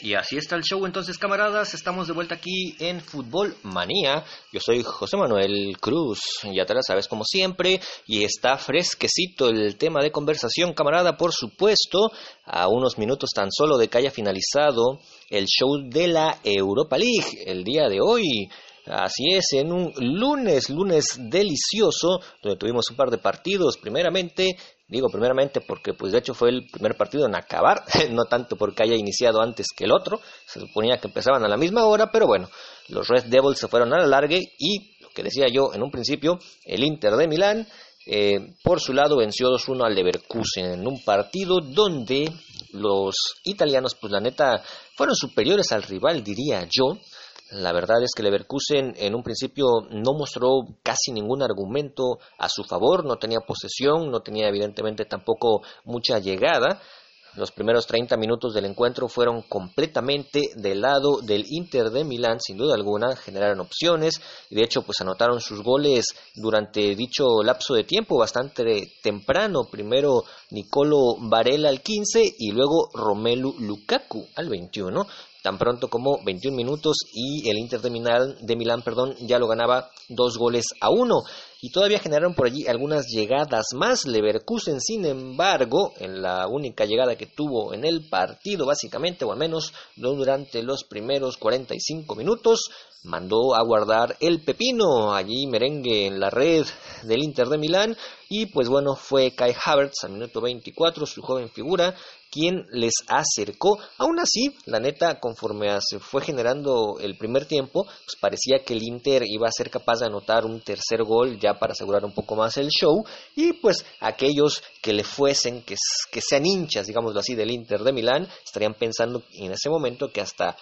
Y así está el show entonces camaradas, estamos de vuelta aquí en Fútbol Manía. Yo soy José Manuel Cruz, ya te la sabes como siempre, y está fresquecito el tema de conversación camarada, por supuesto, a unos minutos tan solo de que haya finalizado el show de la Europa League el día de hoy. Así es, en un lunes, lunes delicioso, donde tuvimos un par de partidos. Primeramente, digo primeramente porque pues de hecho fue el primer partido en acabar, no tanto porque haya iniciado antes que el otro. Se suponía que empezaban a la misma hora, pero bueno, los Red Devils se fueron a la largue y, lo que decía yo en un principio, el Inter de Milán, eh, por su lado venció 2-1 al Leverkusen en un partido donde los italianos, pues la neta, fueron superiores al rival, diría yo. La verdad es que Leverkusen en un principio no mostró casi ningún argumento a su favor, no tenía posesión, no tenía evidentemente tampoco mucha llegada. Los primeros 30 minutos del encuentro fueron completamente del lado del Inter de Milán, sin duda alguna, generaron opciones y de hecho pues anotaron sus goles durante dicho lapso de tiempo bastante temprano. Primero Nicolo Varela al 15 y luego Romelu Lukaku al 21 tan pronto como 21 minutos y el Inter de Milán, perdón, ya lo ganaba dos goles a uno. Y todavía generaron por allí algunas llegadas más. Leverkusen, sin embargo, en la única llegada que tuvo en el partido, básicamente, o al menos no durante los primeros 45 minutos, mandó a guardar el pepino. Allí merengue en la red del Inter de Milán. Y pues bueno fue Kai Havertz al minuto 24 su joven figura quien les acercó. Aún así, la neta, conforme se fue generando el primer tiempo, pues parecía que el Inter iba a ser capaz de anotar un tercer gol ya para asegurar un poco más el show. Y pues aquellos que le fuesen, que, que sean hinchas, digámoslo así, del Inter de Milán, estarían pensando en ese momento que hasta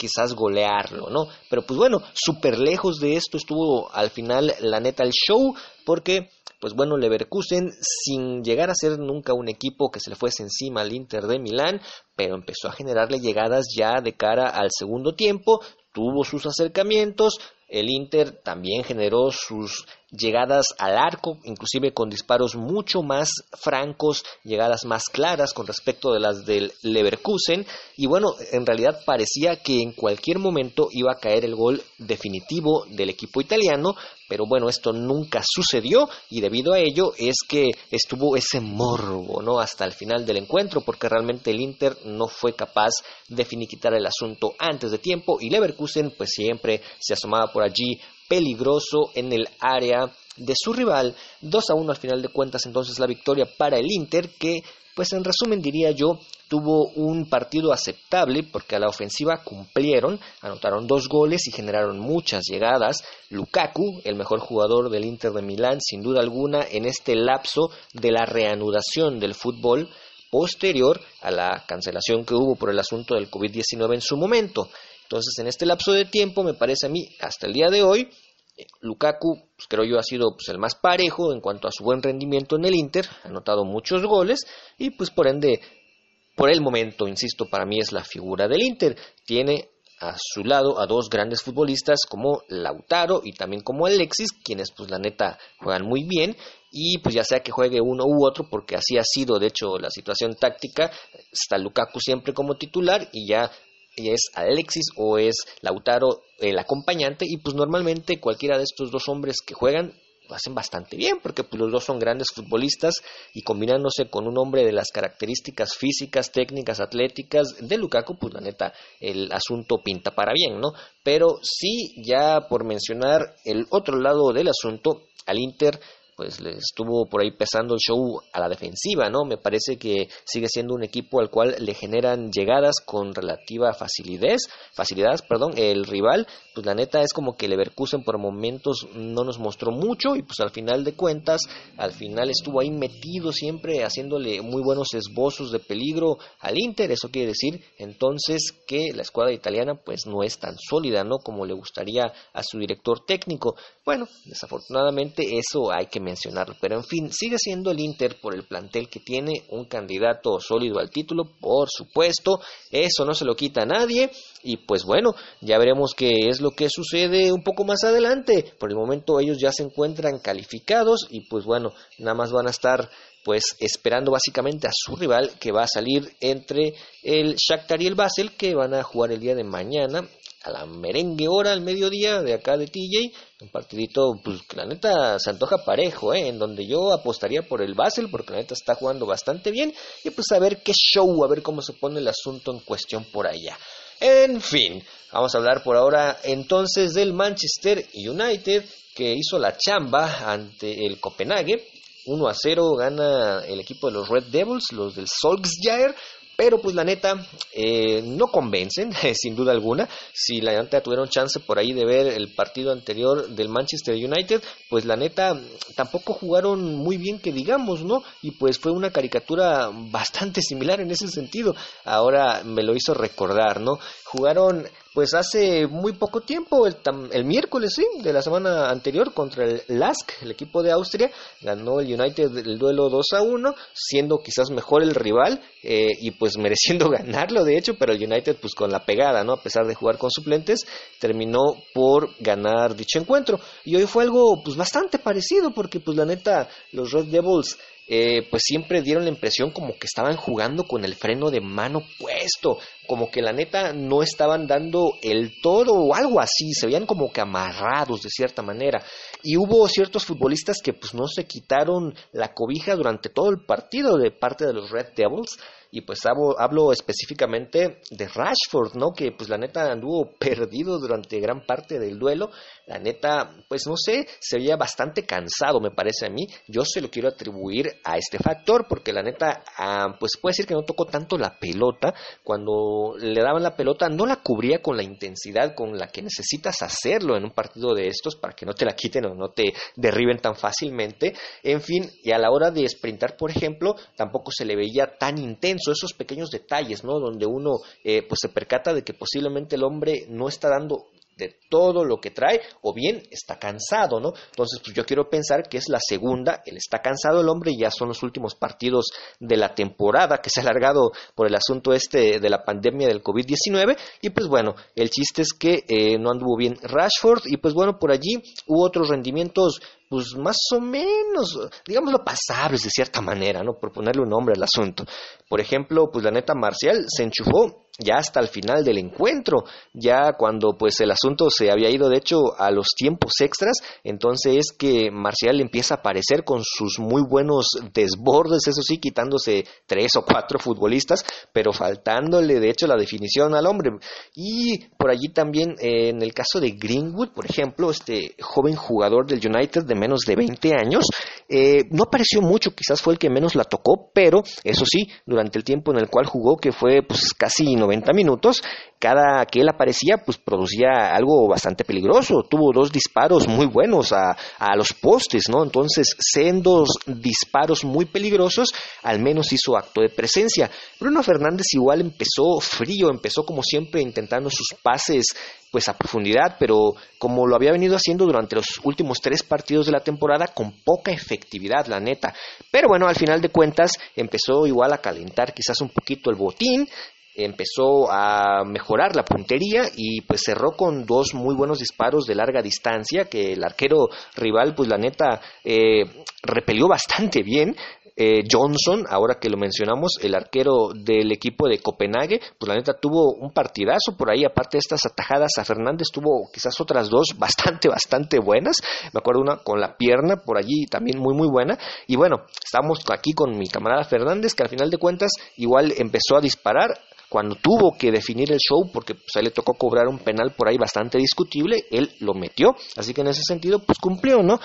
quizás golearlo, ¿no? Pero pues bueno, súper lejos de esto estuvo al final la neta el show, porque pues bueno, Leverkusen, sin llegar a ser nunca un equipo que se le fuese encima al Inter de Milán, pero empezó a generarle llegadas ya de cara al segundo tiempo, tuvo sus acercamientos, el Inter también generó sus llegadas al arco, inclusive con disparos mucho más francos, llegadas más claras con respecto de las del Leverkusen. Y bueno, en realidad parecía que en cualquier momento iba a caer el gol definitivo del equipo italiano, pero bueno, esto nunca sucedió y debido a ello es que estuvo ese morbo, ¿no? Hasta el final del encuentro, porque realmente el Inter no fue capaz de finiquitar el asunto antes de tiempo y Leverkusen pues siempre se asomaba por allí peligroso en el área de su rival. 2 a 1 al final de cuentas entonces la victoria para el Inter que pues en resumen diría yo tuvo un partido aceptable porque a la ofensiva cumplieron, anotaron dos goles y generaron muchas llegadas. Lukaku, el mejor jugador del Inter de Milán, sin duda alguna, en este lapso de la reanudación del fútbol posterior a la cancelación que hubo por el asunto del COVID-19 en su momento. Entonces, en este lapso de tiempo, me parece a mí, hasta el día de hoy, eh, Lukaku, pues, creo yo, ha sido pues, el más parejo en cuanto a su buen rendimiento en el Inter, ha anotado muchos goles y pues por ende, por el momento, insisto, para mí es la figura del Inter. Tiene a su lado a dos grandes futbolistas como Lautaro y también como Alexis, quienes pues la neta juegan muy bien y pues ya sea que juegue uno u otro, porque así ha sido de hecho la situación táctica, está Lukaku siempre como titular y ya es Alexis o es Lautaro el acompañante y pues normalmente cualquiera de estos dos hombres que juegan lo hacen bastante bien porque pues, los dos son grandes futbolistas y combinándose con un hombre de las características físicas, técnicas, atléticas de Lukaku, pues la neta el asunto pinta para bien, ¿no? Pero sí, ya por mencionar el otro lado del asunto, al Inter pues le estuvo por ahí pesando el show a la defensiva, ¿no? Me parece que sigue siendo un equipo al cual le generan llegadas con relativa facilidad, facilidad, perdón, el rival, pues la neta es como que Leverkusen por momentos no nos mostró mucho y pues al final de cuentas, al final estuvo ahí metido siempre haciéndole muy buenos esbozos de peligro al Inter, eso quiere decir entonces que la escuadra italiana pues no es tan sólida, ¿no? Como le gustaría a su director técnico. Bueno, desafortunadamente eso hay que mencionarlo, pero en fin, sigue siendo el Inter por el plantel que tiene un candidato sólido al título, por supuesto, eso no se lo quita a nadie. Y pues bueno, ya veremos qué es lo que sucede un poco más adelante. Por el momento ellos ya se encuentran calificados. Y pues bueno, nada más van a estar pues esperando básicamente a su rival que va a salir entre el Shakhtar y el Basel que van a jugar el día de mañana a la merengue hora al mediodía de acá de TJ, un partidito pues que la neta se antoja parejo, ¿eh? en donde yo apostaría por el Basel porque la neta está jugando bastante bien y pues a ver qué show, a ver cómo se pone el asunto en cuestión por allá. En fin, vamos a hablar por ahora entonces del Manchester United que hizo la chamba ante el Copenhague 1 a 0 gana el equipo de los Red Devils, los del Solskjaer, pero pues la neta eh, no convencen, sin duda alguna. Si la neta tuvieron chance por ahí de ver el partido anterior del Manchester United, pues la neta tampoco jugaron muy bien que digamos, ¿no? Y pues fue una caricatura bastante similar en ese sentido. Ahora me lo hizo recordar, ¿no? Jugaron pues hace muy poco tiempo, el, el, miércoles, sí, de la semana anterior contra el LASK, el equipo de Austria, ganó el United el duelo 2 a 1, siendo quizás mejor el rival eh, y pues mereciendo ganarlo, de hecho, pero el United pues con la pegada, ¿no? A pesar de jugar con suplentes, terminó por ganar dicho encuentro. Y hoy fue algo pues bastante parecido, porque pues la neta, los Red Devils eh, pues siempre dieron la impresión como que estaban jugando con el freno de mano puesto, como que la neta no estaban dando el todo o algo así, se veían como que amarrados de cierta manera. Y hubo ciertos futbolistas que pues no se quitaron la cobija durante todo el partido de parte de los Red Devils y pues hablo, específicamente de Rashford, ¿no? Que pues la neta anduvo perdido durante gran parte del duelo. La neta, pues no sé, se veía bastante cansado, me parece a mí. Yo se lo quiero atribuir a este factor, porque la neta, ah, pues puede decir que no tocó tanto la pelota. Cuando le daban la pelota, no la cubría con la intensidad con la que necesitas hacerlo en un partido de estos para que no te la quiten o no te derriben tan fácilmente. En fin, y a la hora de sprintar, por ejemplo, tampoco se le veía tan intenso esos pequeños detalles, ¿no? Donde uno eh, pues se percata de que posiblemente el hombre no está dando de todo lo que trae, o bien está cansado, ¿no? Entonces, pues yo quiero pensar que es la segunda, él está cansado el hombre y ya son los últimos partidos de la temporada que se ha alargado por el asunto este de la pandemia del COVID-19, y pues bueno, el chiste es que eh, no anduvo bien Rashford, y pues bueno, por allí hubo otros rendimientos pues más o menos, digámoslo, pasables de cierta manera, ¿no? Por ponerle un nombre al asunto. Por ejemplo, pues la neta Marcial se enchufó ya hasta el final del encuentro, ya cuando pues el asunto se había ido de hecho a los tiempos extras, entonces es que Marcial empieza a aparecer con sus muy buenos desbordes, eso sí, quitándose tres o cuatro futbolistas, pero faltándole de hecho la definición al hombre. Y por allí también eh, en el caso de Greenwood, por ejemplo, este joven jugador del United de menos de 20 años, eh, no apareció mucho, quizás fue el que menos la tocó, pero eso sí, durante el tiempo en el cual jugó, que fue pues casi 90 minutos, cada que él aparecía, pues producía algo bastante peligroso. Tuvo dos disparos muy buenos a, a los postes, ¿no? Entonces, sendos disparos muy peligrosos, al menos hizo acto de presencia. Bruno Fernández igual empezó frío, empezó como siempre intentando sus pases pues a profundidad, pero como lo había venido haciendo durante los últimos tres partidos de la temporada con poca efectividad, la neta. Pero bueno, al final de cuentas empezó igual a calentar quizás un poquito el botín, empezó a mejorar la puntería y pues cerró con dos muy buenos disparos de larga distancia que el arquero rival pues la neta eh, repelió bastante bien eh, Johnson, ahora que lo mencionamos, el arquero del equipo de Copenhague, pues la neta tuvo un partidazo por ahí, aparte de estas atajadas a Fernández, tuvo quizás otras dos bastante, bastante buenas. Me acuerdo una con la pierna por allí también muy, muy buena. Y bueno, estamos aquí con mi camarada Fernández, que al final de cuentas igual empezó a disparar, cuando tuvo que definir el show, porque pues, le tocó cobrar un penal por ahí bastante discutible, él lo metió, así que en ese sentido, pues cumplió, ¿no?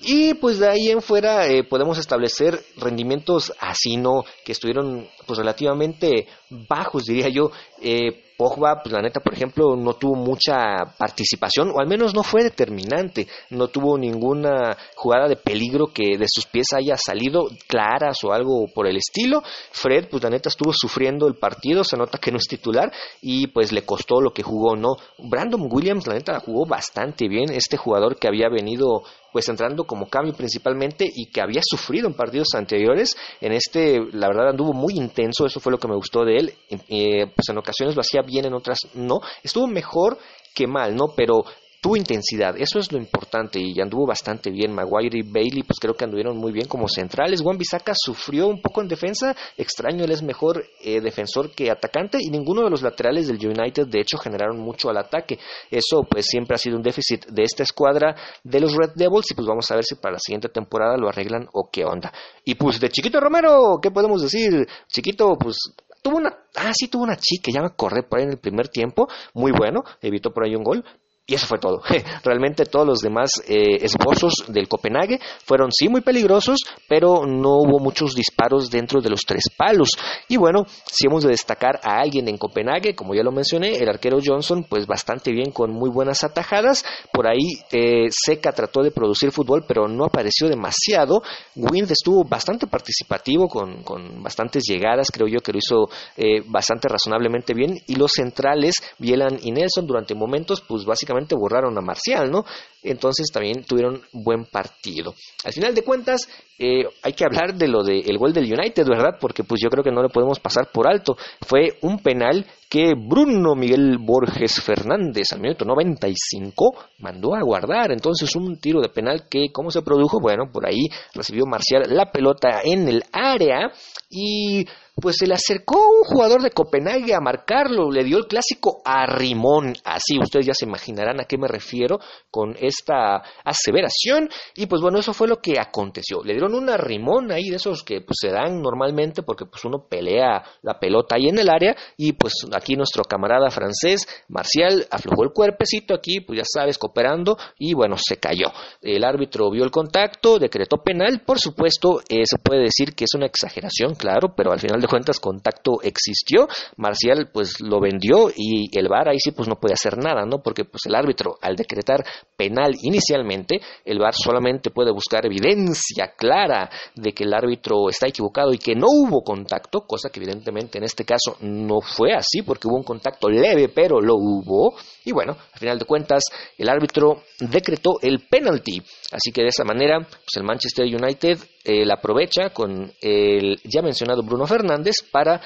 Y pues de ahí en fuera eh, podemos establecer rendimientos así, ¿no? Que estuvieron pues relativamente bajos, diría yo. Eh, Pogba, pues la neta, por ejemplo, no tuvo mucha participación, o al menos no fue determinante, no tuvo ninguna jugada de peligro que de sus pies haya salido claras o algo por el estilo. Fred, pues la neta, estuvo sufriendo el partido, se nota que no es titular, y pues le costó lo que jugó, ¿no? Brandon Williams, la neta, jugó bastante bien, este jugador que había venido pues entrando como cambio principalmente y que había sufrido en partidos anteriores. En este, la verdad, anduvo muy intenso, eso fue lo que me gustó de él. Eh, pues en ocasiones lo hacía bien, en otras no. Estuvo mejor que mal, ¿no? Pero tuvo intensidad, eso es lo importante y anduvo bastante bien. Maguire y Bailey, pues creo que anduvieron muy bien como centrales. Juan Bisaca sufrió un poco en defensa, extraño, él es mejor eh, defensor que atacante y ninguno de los laterales del United de hecho generaron mucho al ataque. Eso pues siempre ha sido un déficit de esta escuadra de los Red Devils y pues vamos a ver si para la siguiente temporada lo arreglan o qué onda. Y pues de Chiquito Romero, ¿qué podemos decir? Chiquito, pues tuvo una, ah, sí, tuvo una chica, ya me acordé por ahí en el primer tiempo, muy bueno, evitó por ahí un gol, y eso fue todo. Realmente todos los demás eh, esbozos del Copenhague fueron sí muy peligrosos, pero no hubo muchos disparos dentro de los tres palos. Y bueno, si hemos de destacar a alguien en Copenhague, como ya lo mencioné, el arquero Johnson, pues bastante bien con muy buenas atajadas. Por ahí eh, Seca trató de producir fútbol, pero no apareció demasiado. Wind estuvo bastante participativo con, con bastantes llegadas, creo yo que lo hizo eh, bastante razonablemente bien. Y los centrales, Bielan y Nelson, durante momentos, pues básicamente borraron a Marcial, ¿no? Entonces también tuvieron buen partido. Al final de cuentas, eh, hay que hablar de lo del gol del United, ¿verdad? Porque pues yo creo que no lo podemos pasar por alto. Fue un penal que Bruno Miguel Borges Fernández al minuto 95 mandó a guardar. Entonces un tiro de penal que, ¿cómo se produjo? Bueno, por ahí recibió Marcial la pelota en el área y pues se le acercó un jugador de Copenhague a marcarlo, le dio el clásico arrimón, así ustedes ya se imaginarán a qué me refiero con esta aseveración, y pues bueno, eso fue lo que aconteció, le dieron un arrimón ahí de esos que pues se dan normalmente porque pues uno pelea la pelota ahí en el área, y pues aquí nuestro camarada francés, Marcial, aflojó el cuerpecito aquí, pues ya sabes, cooperando, y bueno, se cayó. El árbitro vio el contacto, decretó penal, por supuesto, eh, se puede decir que es una exageración, claro, pero al final de cuentas contacto existió, Marcial pues lo vendió y el VAR ahí sí pues no puede hacer nada, ¿no? Porque pues el árbitro al decretar penal inicialmente, el VAR solamente puede buscar evidencia clara de que el árbitro está equivocado y que no hubo contacto, cosa que evidentemente en este caso no fue así porque hubo un contacto leve, pero lo hubo. Y bueno, al final de cuentas, el árbitro decretó el penalty. Así que de esa manera, pues el Manchester United eh, la aprovecha con el ya mencionado Bruno Fernández para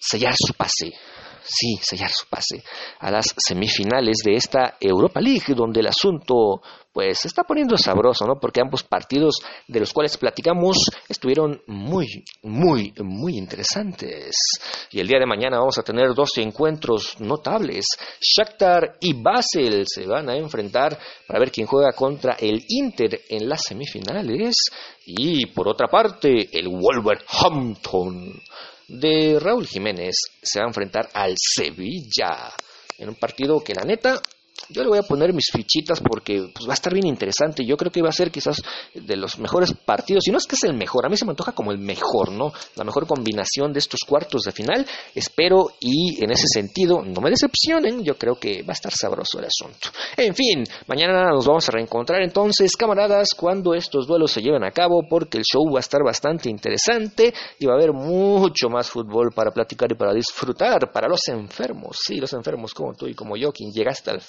sellar su pase sí, sellar su pase a las semifinales de esta Europa League, donde el asunto pues se está poniendo sabroso, ¿no? Porque ambos partidos de los cuales platicamos estuvieron muy, muy, muy interesantes. Y el día de mañana vamos a tener dos encuentros notables. Shakhtar y Basel se van a enfrentar para ver quién juega contra el Inter en las semifinales. Y por otra parte, el Wolverhampton de Raúl Jiménez se va a enfrentar al Sevilla en un partido que la neta yo le voy a poner mis fichitas porque pues, va a estar bien interesante. Yo creo que va a ser quizás de los mejores partidos. Y no es que es el mejor, a mí se me antoja como el mejor, ¿no? La mejor combinación de estos cuartos de final. Espero y en ese sentido no me decepcionen. Yo creo que va a estar sabroso el asunto. En fin, mañana nos vamos a reencontrar entonces, camaradas, cuando estos duelos se lleven a cabo porque el show va a estar bastante interesante y va a haber mucho más fútbol para platicar y para disfrutar para los enfermos. Sí, los enfermos como tú y como yo, quien llega hasta el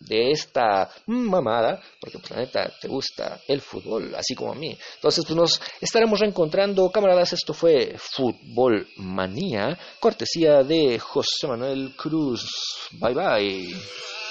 de esta mamada, porque pues la neta te gusta el fútbol, así como a mí. Entonces pues nos estaremos reencontrando, camaradas, esto fue Fútbol Manía, cortesía de José Manuel Cruz. Bye bye.